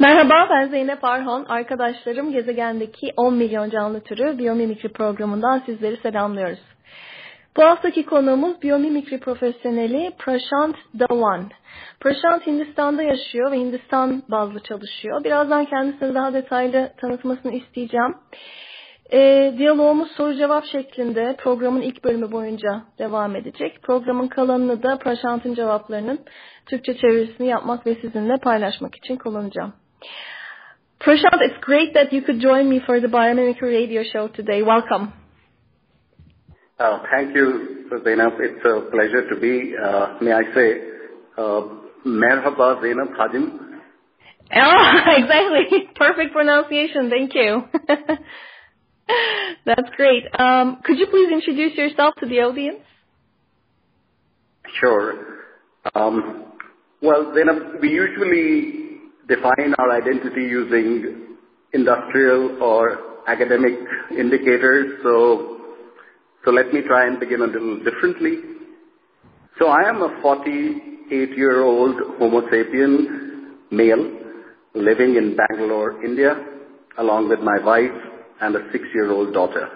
Merhaba ben Zeynep Arhon. Arkadaşlarım gezegendeki 10 milyon canlı türü biyomimikri programından sizleri selamlıyoruz. Bu haftaki konuğumuz biyomimikri profesyoneli Prashant Dhawan. Prashant Hindistan'da yaşıyor ve Hindistan bazlı çalışıyor. Birazdan kendisini daha detaylı tanıtmasını isteyeceğim. E, diyalogumuz soru cevap şeklinde programın ilk bölümü boyunca devam edecek. Programın kalanını da Prashant'ın cevaplarının Türkçe çevirisini yapmak ve sizinle paylaşmak için kullanacağım. Prashant, it's great that you could join me for the Biomimicry Radio Show today. Welcome. Uh, thank you, Zainab. It's a pleasure to be, uh, may I say, uh, Merhaba Zainab Hajim. Oh, exactly. Perfect pronunciation. Thank you. That's great. Um, could you please introduce yourself to the audience? Sure. Um, well, Zainab, we usually define our identity using industrial or academic indicators. So, so let me try and begin a little differently. So I am a 48-year-old Homo sapien male living in Bangalore, India, along with my wife and a six-year-old daughter.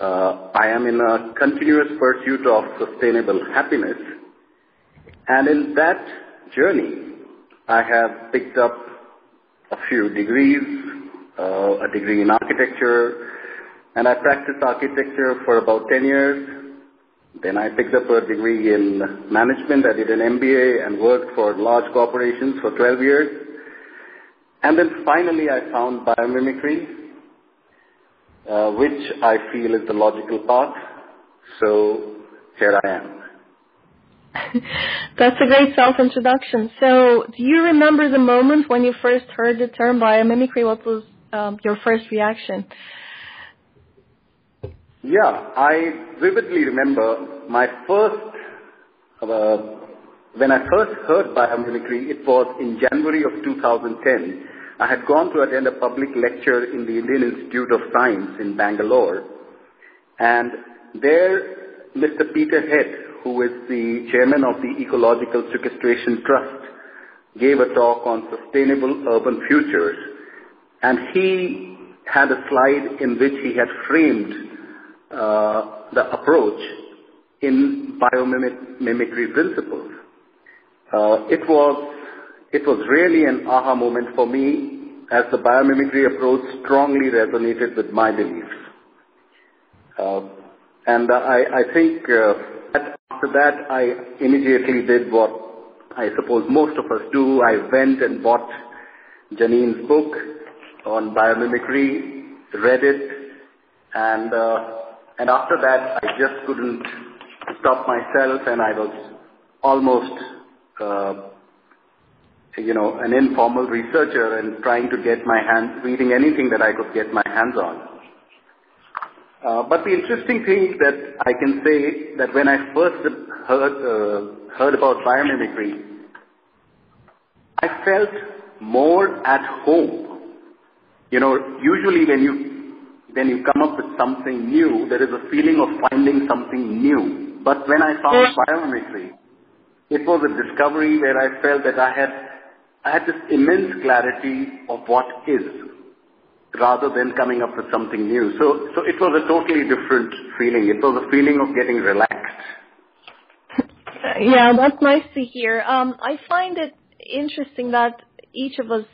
Uh, I am in a continuous pursuit of sustainable happiness, and in that journey, I have picked up a few degrees, uh, a degree in architecture, and I practiced architecture for about 10 years. Then I picked up a degree in management. I did an MBA and worked for large corporations for 12 years. And then finally I found biomimicry, uh, which I feel is the logical path. So here I am. That's a great self-introduction. So, do you remember the moment when you first heard the term biomimicry? What was um, your first reaction? Yeah, I vividly remember my first, uh, when I first heard biomimicry, it was in January of 2010. I had gone to attend a public lecture in the Indian Institute of Science in Bangalore, and there Mr. Peter Head, who is the chairman of the Ecological Sequestration Trust, gave a talk on sustainable urban futures, and he had a slide in which he had framed uh, the approach in biomimicry principles. Uh, it was it was really an aha moment for me as the biomimicry approach strongly resonated with my beliefs. Uh, and I, I think uh, after that I immediately did what I suppose most of us do. I went and bought Janine's book on biomimicry, read it, and uh, and after that I just couldn't stop myself, and I was almost uh, you know, an informal researcher and trying to get my hands, reading anything that I could get my hands on. Uh, but the interesting thing that I can say that when I first heard, uh, heard about biomimicry, I felt more at home. You know, usually when you, when you come up with something new, there is a feeling of finding something new. But when I found biomimicry, it was a discovery where I felt that I had I had this immense clarity of what is rather than coming up with something new. So, so it was a totally different feeling. It was a feeling of getting relaxed. Yeah, that's nice to hear. Um, I find it interesting that each of us,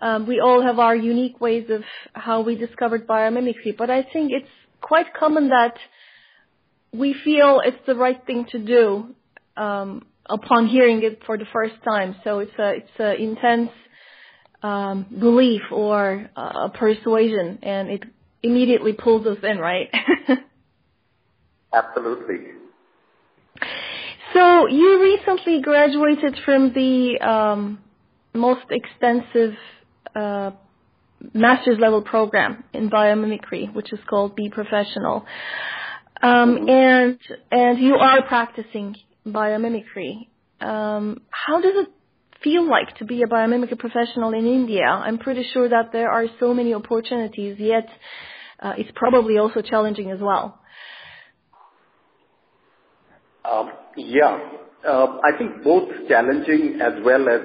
um, we all have our unique ways of how we discovered biomimicry, but I think it's quite common that we feel it's the right thing to do um, upon hearing it for the first time. So it's a it's a intense um, belief or uh, persuasion, and it immediately pulls us in, right? Absolutely. So you recently graduated from the um, most extensive uh, master's level program in biomimicry, which is called Be Professional. Um, mm-hmm. and and you are practicing biomimicry. Um, how does it feel like to be a biomimicry professional in India? I'm pretty sure that there are so many opportunities, yet uh, it's probably also challenging as well. Um, yeah, uh, I think both challenging as well as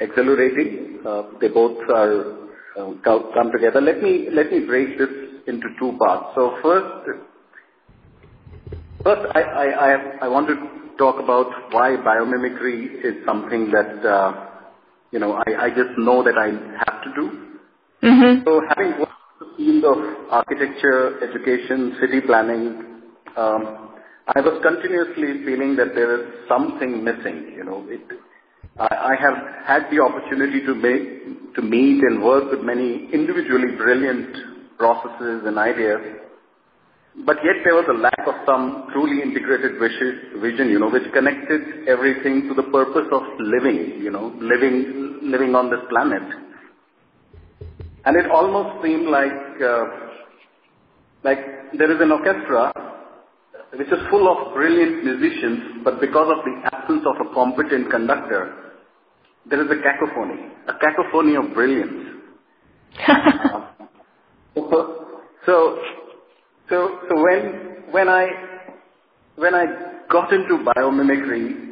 exhilarating. Uh, they both are uh, come together. Let me let me break this into two parts. So first, first I I I, I want to talk about why biomimicry is something that uh, you know I, I just know that I have to do. Mm-hmm. So having worked in the field of architecture, education, city planning, um, I was continuously feeling that there is something missing. You know, it, I, I have had the opportunity to make to meet and work with many individually brilliant processes and ideas but yet there was a lack of some truly integrated vision, you know, which connected everything to the purpose of living, you know, living, living on this planet. And it almost seemed like, uh, like there is an orchestra which is full of brilliant musicians, but because of the absence of a competent conductor, there is a cacophony, a cacophony of brilliance. uh, so, so so, so when, when I, when I got into biomimicry,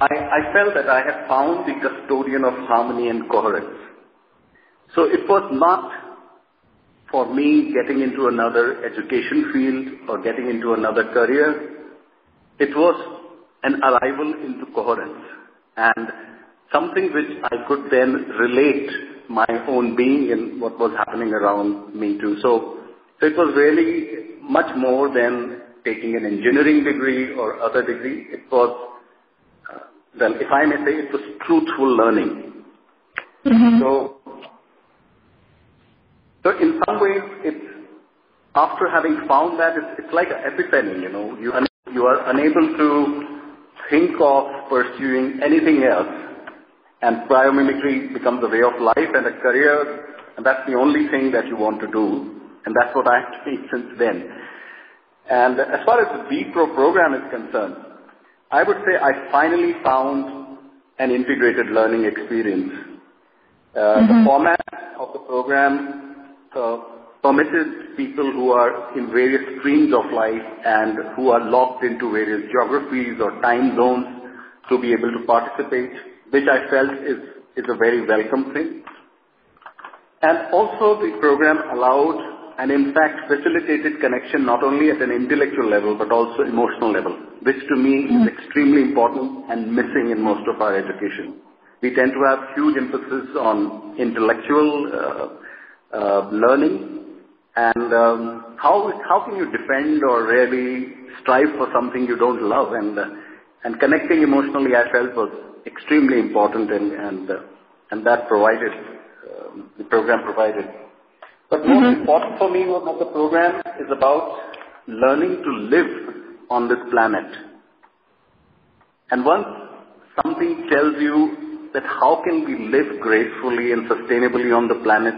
I, I felt that I had found the custodian of harmony and coherence. So it was not for me getting into another education field or getting into another career. It was an arrival into coherence and something which I could then relate my own being in what was happening around me to. So so It was really much more than taking an engineering degree or other degree. It was, uh, well, if I may say, it was truthful learning. Mm-hmm. So, so In some ways, it's after having found that, it's it's like an epiphany, you know. You you are unable to think of pursuing anything else, and biomimicry becomes a way of life and a career, and that's the only thing that you want to do and that's what I've been since then. And as far as the B-Pro program is concerned, I would say I finally found an integrated learning experience. Uh, mm-hmm. The format of the program uh, permitted people who are in various streams of life and who are locked into various geographies or time zones to be able to participate, which I felt is, is a very welcome thing. And also the program allowed and in fact facilitated connection not only at an intellectual level but also emotional level, which to me is mm. extremely important and missing in most of our education. We tend to have huge emphasis on intellectual uh, uh, learning and um, how how can you defend or really strive for something you don't love and uh, and connecting emotionally I felt was extremely important and and uh, and that provided um, the program provided. But most mm-hmm. important for me was that the program is about learning to live on this planet. And once something tells you that how can we live gracefully and sustainably on the planet,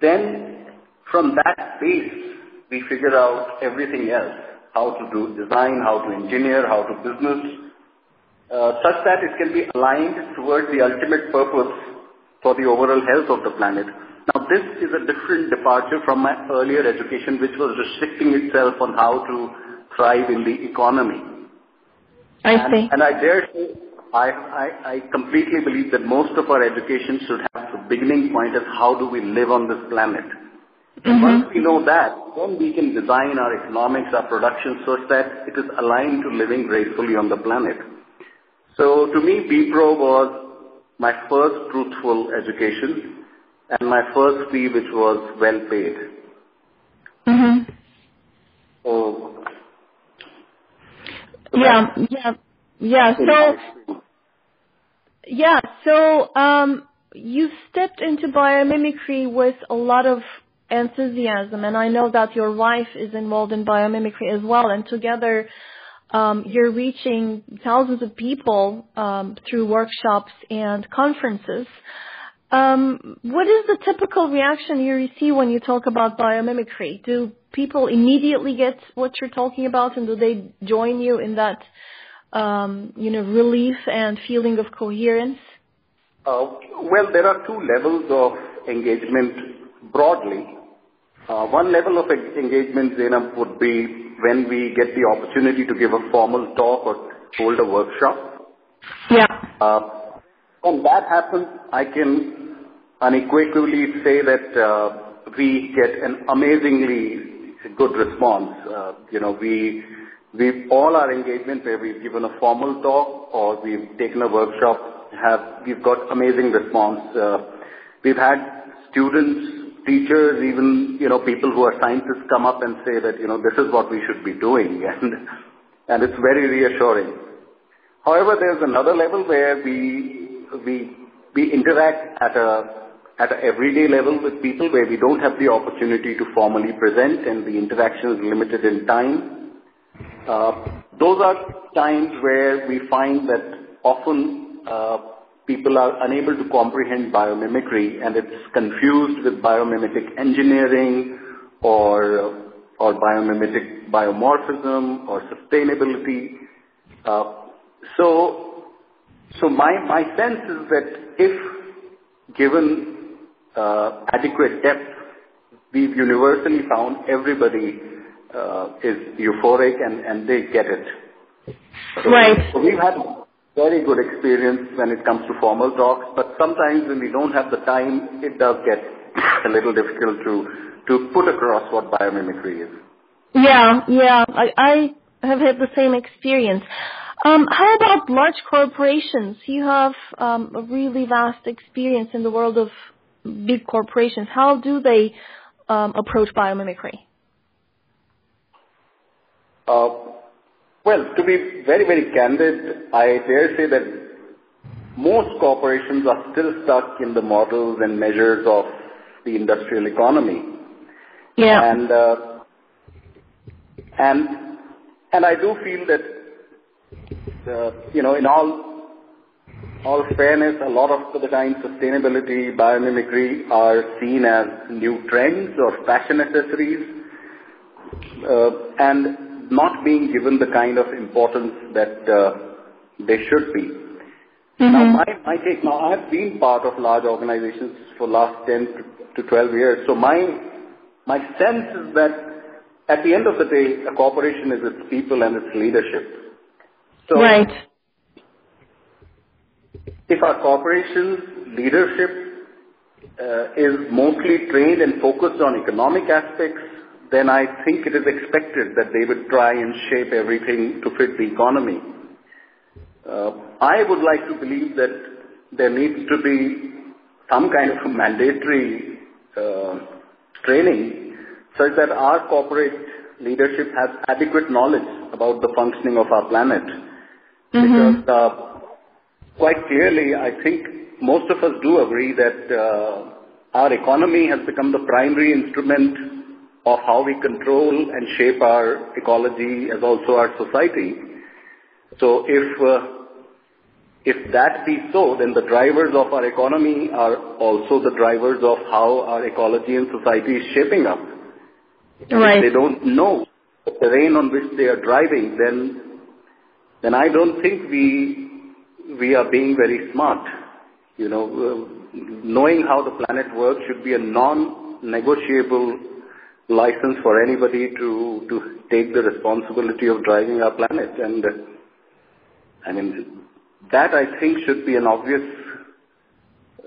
then from that base we figure out everything else, how to do design, how to engineer, how to business, uh, such that it can be aligned towards the ultimate purpose for the overall health of the planet. Now, this is a different departure from my earlier education, which was restricting itself on how to thrive in the economy. I see. And, and I dare say, I, I, I completely believe that most of our education should have the beginning point as how do we live on this planet. Mm-hmm. Once we know that, then we can design our economics, our production so that it is aligned to living gracefully on the planet. So to me, BPRO was my first truthful education and my first fee which was well paid. Mm-hmm. So, so yeah, yeah, yeah. So yeah, so um, you stepped into biomimicry with a lot of enthusiasm, and I know that your wife is involved in biomimicry as well, and together. Um, you're reaching thousands of people um, through workshops and conferences. Um, what is the typical reaction you receive when you talk about biomimicry? Do people immediately get what you're talking about, and do they join you in that, um, you know, relief and feeling of coherence? Uh, well, there are two levels of engagement broadly. Uh, one level of engagement, Zainab, would be when we get the opportunity to give a formal talk or hold a workshop. Yeah. Uh, when that happens, I can unequivocally say that uh, we get an amazingly good response. Uh, you know, all our engagement where we've given a formal talk or we've taken a workshop have we've got amazing response. Uh, we've had students, teachers, even you know people who are scientists come up and say that you know this is what we should be doing, and and it's very reassuring. However, there's another level where we interact at a at an everyday level with people where we don't have the opportunity to formally present and the interaction is limited in time. Uh, those are times where we find that often uh, people are unable to comprehend biomimicry and it's confused with biomimetic engineering or or biomimetic biomorphism or sustainability. Uh, so, so my, my sense is that if given uh, adequate depth, we've universally found everybody uh, is euphoric and, and they get it. So, right. So we've had very good experience when it comes to formal talks, but sometimes when we don't have the time, it does get a little difficult to, to put across what biomimicry is. Yeah, yeah, I, I have had the same experience. Um, how about large corporations? You have um, a really vast experience in the world of big corporations. How do they um, approach biomimicry? Uh, well, to be very, very candid, I dare say that most corporations are still stuck in the models and measures of the industrial economy. Yeah. And uh, and and I do feel that uh, you know, in all all fairness, a lot of the time sustainability, biomimicry are seen as new trends or fashion accessories, uh, and not being given the kind of importance that uh, they should be. Mm-hmm. Now, my, my take, now I have been part of large organizations for last 10 to 12 years, so my, my sense is that at the end of the day, a corporation is its people and its leadership. So right. If our corporation's leadership uh, is mostly trained and focused on economic aspects, then I think it is expected that they would try and shape everything to fit the economy. Uh, I would like to believe that there needs to be some kind of mandatory uh, training such that our corporate leadership has adequate knowledge about the functioning of our planet Mm-hmm. Because uh, quite clearly, I think most of us do agree that uh, our economy has become the primary instrument of how we control and shape our ecology as also our society. So if uh, if that be so, then the drivers of our economy are also the drivers of how our ecology and society is shaping up. Right. If they don't know the terrain on which they are driving, then then I don't think we we are being very smart. You know, uh, knowing how the planet works should be a non-negotiable license for anybody to to take the responsibility of driving our planet. And uh, I mean, that I think should be an obvious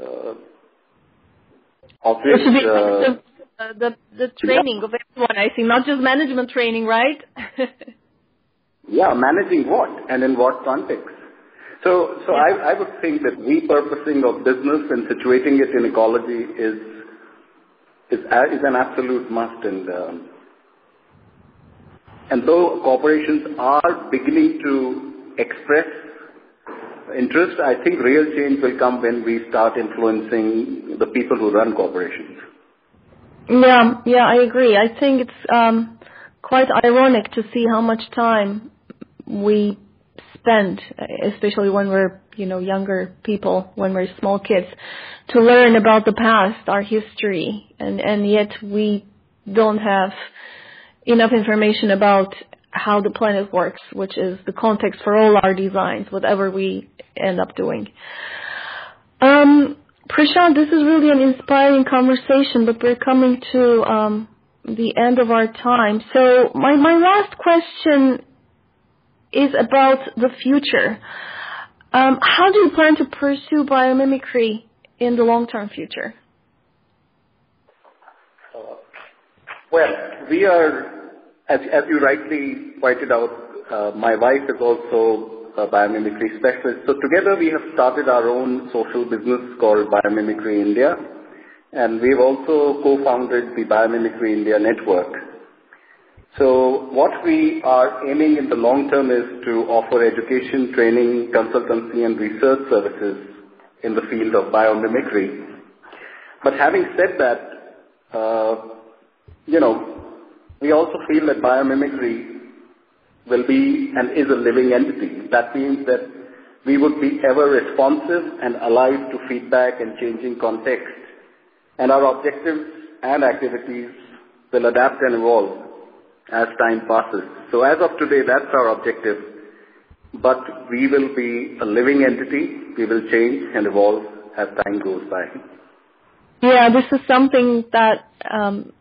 uh, obvious. It should be uh, the, the the training yeah. of everyone. I think not just management training, right? Yeah, managing what and in what context? So, so. I, I would think that repurposing of business and situating it in ecology is is, is an absolute must. And um, and though corporations are beginning to express interest, I think real change will come when we start influencing the people who run corporations. Yeah, yeah, I agree. I think it's um, quite ironic to see how much time we spend, especially when we're, you know, younger people, when we're small kids, to learn about the past, our history, and, and yet we don't have enough information about how the planet works, which is the context for all our designs, whatever we end up doing. Um, Prashant, this is really an inspiring conversation, but we're coming to um, the end of our time. So my, my last question is about the future. Um, how do you plan to pursue biomimicry in the long-term future? Uh, well, we are, as, as you rightly pointed out, uh, my wife is also a biomimicry specialist. So together we have started our own social business called Biomimicry India. And we've also co-founded the Biomimicry India Network. So what we are aiming in the long term is to offer education, training, consultancy and research services in the field of biomimicry. But having said that, uh, you know, we also feel that biomimicry will be and is a living entity. That means that we would be ever responsive and alive to feedback and changing context. And our objectives and activities will adapt and evolve as time passes. So as of today, that's our objective. But we will be a living entity. We will change and evolve as time goes by. Yeah, this is something that um,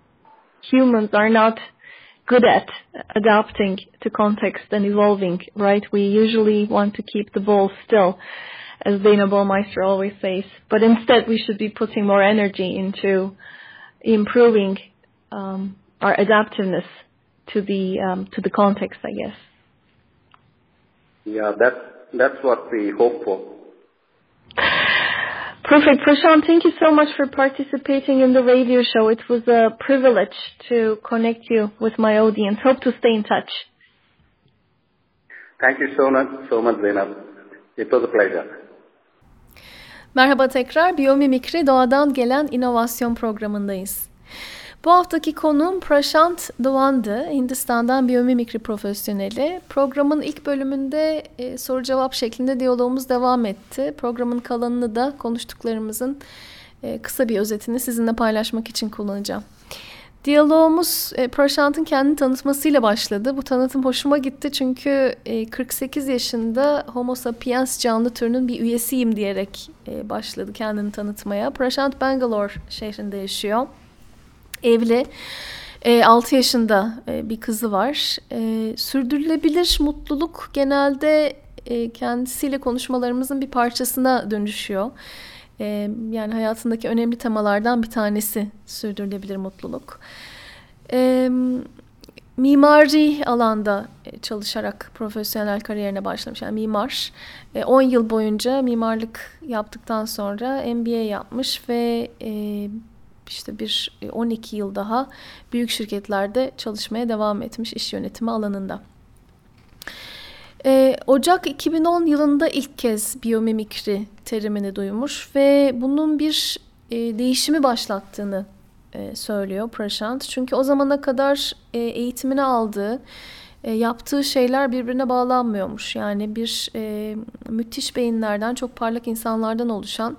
humans are not good at adapting to context and evolving, right? We usually want to keep the ball still, as Dayna Baumeister always says. But instead, we should be putting more energy into improving um, our adaptiveness to the um, to the context, I guess. Yeah, that's that's what we hope for. Perfect. Prashant, thank you so much for participating in the radio show. It was a privilege to connect you with my audience. Hope to stay in touch. Thank you so much, so much Zeynep. It was a pleasure. Merhaba tekrar. Biyomimikri Doğadan Gelen inovasyon programındayız. Bu haftaki konuğum Prashant Doğan'dı. Hindistan'dan biyomimikri profesyoneli. Programın ilk bölümünde e, soru cevap şeklinde diyalogumuz devam etti. Programın kalanını da konuştuklarımızın e, kısa bir özetini sizinle paylaşmak için kullanacağım. Diyalogumuz e, Prashant'ın kendini tanıtmasıyla başladı. Bu tanıtım hoşuma gitti çünkü e, 48 yaşında Homo sapiens canlı türünün bir üyesiyim diyerek e, başladı kendini tanıtmaya. Prashant Bangalore şehrinde yaşıyor evli. E, 6 yaşında e, bir kızı var. E, sürdürülebilir mutluluk genelde e, kendisiyle konuşmalarımızın bir parçasına dönüşüyor. E, yani hayatındaki önemli temalardan bir tanesi sürdürülebilir mutluluk. E, mimari alanda e, çalışarak profesyonel kariyerine başlamış. Yani mimar. 10 e, yıl boyunca mimarlık yaptıktan sonra MBA yapmış ve e, işte bir 12 e, yıl daha büyük şirketlerde çalışmaya devam etmiş iş yönetimi alanında. Ee, Ocak 2010 yılında ilk kez biyomimikri terimini duymuş ve bunun bir e, değişimi başlattığını e, söylüyor Prashant. Çünkü o zamana kadar e, eğitimini aldığı, e, yaptığı şeyler birbirine bağlanmıyormuş. Yani bir e, müthiş beyinlerden, çok parlak insanlardan oluşan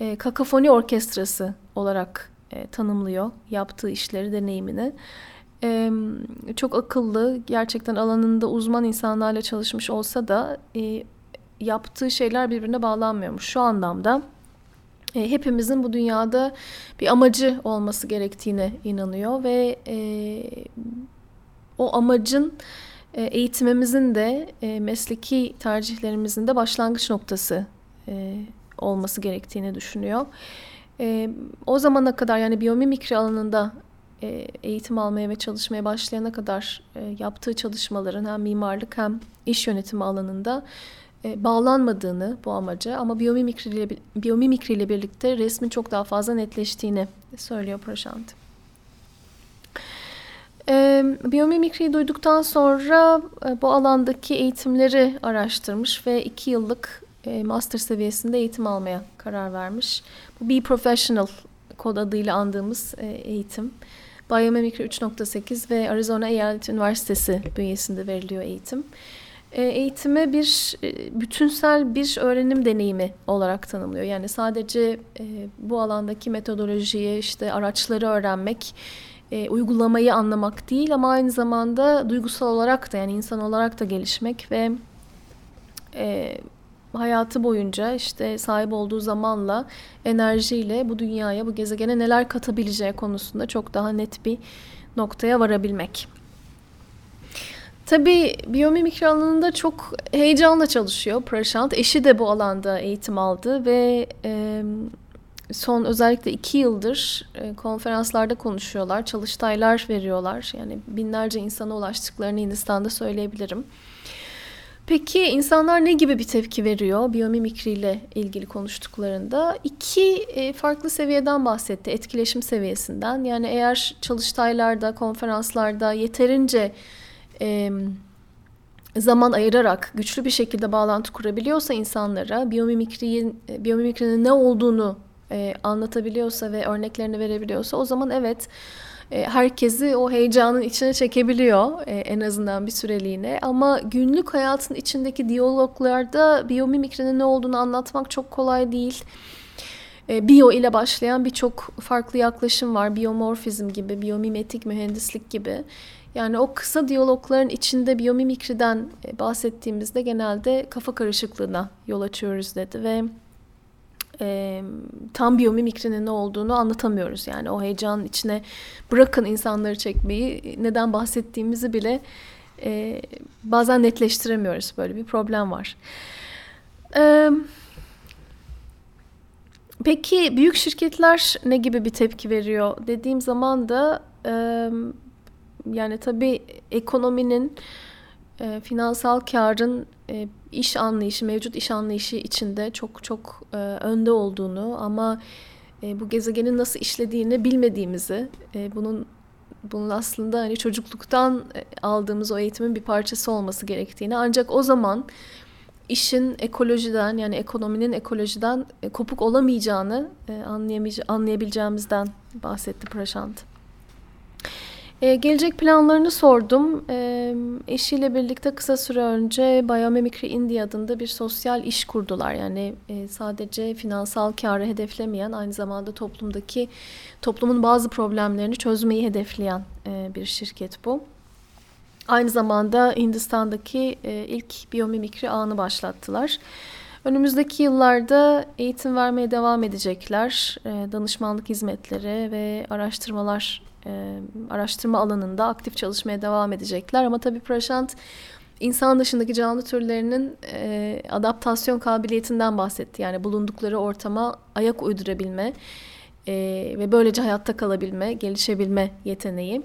e, kakafoni orkestrası olarak e, tanımlıyor yaptığı işleri, deneyimini. E, çok akıllı, gerçekten alanında uzman insanlarla çalışmış olsa da e, yaptığı şeyler birbirine bağlanmıyormuş. Şu anlamda e, hepimizin bu dünyada bir amacı olması gerektiğine inanıyor ve e, o amacın e, eğitimimizin de e, mesleki tercihlerimizin de başlangıç noktası e, olması gerektiğini düşünüyor. E, o zamana kadar yani biyomimikri alanında e, eğitim almaya ve çalışmaya başlayana kadar e, yaptığı çalışmaların hem mimarlık hem iş yönetimi alanında e, bağlanmadığını bu amaca ama biyomimikri ile, birlikte resmin çok daha fazla netleştiğini söylüyor Prashant. E, biyomimikriyi duyduktan sonra e, bu alandaki eğitimleri araştırmış ve iki yıllık master seviyesinde eğitim almaya karar vermiş. Bu Be Professional kod adıyla andığımız e, eğitim. Biomimicry 3.8 ve Arizona Eyalet Üniversitesi bünyesinde veriliyor eğitim. E, eğitime bir e, bütünsel bir öğrenim deneyimi olarak tanımlıyor. Yani sadece e, bu alandaki metodolojiyi, işte araçları öğrenmek, e, uygulamayı anlamak değil ama aynı zamanda duygusal olarak da yani insan olarak da gelişmek ve e, hayatı boyunca işte sahip olduğu zamanla, enerjiyle bu dünyaya, bu gezegene neler katabileceği konusunda çok daha net bir noktaya varabilmek. Tabii biyomimikri alanında çok heyecanla çalışıyor Prashant. Eşi de bu alanda eğitim aldı ve e, son özellikle iki yıldır e, konferanslarda konuşuyorlar, çalıştaylar veriyorlar. Yani binlerce insana ulaştıklarını Hindistan'da söyleyebilirim. Peki insanlar ne gibi bir tepki veriyor biyomimikri ile ilgili konuştuklarında? İki e, farklı seviyeden bahsetti. Etkileşim seviyesinden. Yani eğer çalıştaylarda, konferanslarda yeterince e, zaman ayırarak güçlü bir şekilde bağlantı kurabiliyorsa insanlara biyomimikrinin, biyomimikrinin ne olduğunu e, anlatabiliyorsa ve örneklerini verebiliyorsa o zaman evet herkesi o heyecanın içine çekebiliyor e, en azından bir süreliğine. Ama günlük hayatın içindeki diyaloglarda biyomimikrinin ne olduğunu anlatmak çok kolay değil. E, biyo ile başlayan birçok farklı yaklaşım var. Biyomorfizm gibi, biyomimetik mühendislik gibi. Yani o kısa diyalogların içinde biyomimikriden bahsettiğimizde genelde kafa karışıklığına yol açıyoruz dedi ve e, tam biyomimikrinin ne olduğunu anlatamıyoruz. Yani o heyecanın içine bırakın insanları çekmeyi neden bahsettiğimizi bile e, bazen netleştiremiyoruz. Böyle bir problem var. E, peki büyük şirketler ne gibi bir tepki veriyor dediğim zaman da e, yani tabii ekonominin e, finansal karın e, iş anlayışı, mevcut iş anlayışı içinde çok çok e, önde olduğunu ama e, bu gezegenin nasıl işlediğini bilmediğimizi, e, bunun bunun aslında hani çocukluktan e, aldığımız o eğitimin bir parçası olması gerektiğini ancak o zaman işin ekolojiden yani ekonominin ekolojiden e, kopuk olamayacağını e, anlayabileceğimizden bahsetti Prashant. Ee, gelecek planlarını sordum. Ee, eşiyle birlikte kısa süre önce Biomimicry India adında bir sosyal iş kurdular. Yani e, sadece finansal karı hedeflemeyen, aynı zamanda toplumdaki toplumun bazı problemlerini çözmeyi hedefleyen e, bir şirket bu. Aynı zamanda Hindistan'daki e, ilk biyomimikri ağını başlattılar. Önümüzdeki yıllarda eğitim vermeye devam edecekler. E, danışmanlık hizmetleri ve araştırmalar e, araştırma alanında aktif çalışmaya devam edecekler. Ama tabii Prashant insan dışındaki canlı türlerinin e, adaptasyon kabiliyetinden bahsetti. Yani bulundukları ortama ayak uydurabilme e, ve böylece hayatta kalabilme, gelişebilme yeteneği.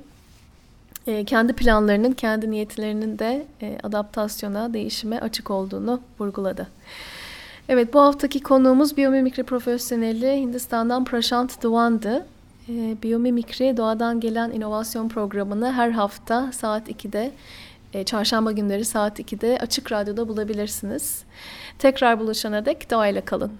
E, kendi planlarının, kendi niyetlerinin de e, adaptasyona, değişime açık olduğunu vurguladı. Evet bu haftaki konuğumuz biyomimikri profesyoneli Hindistan'dan Prashant Dwan'dı. E, Doğadan Gelen inovasyon programını her hafta saat 2'de, e, çarşamba günleri saat 2'de Açık Radyo'da bulabilirsiniz. Tekrar buluşana dek doğayla kalın.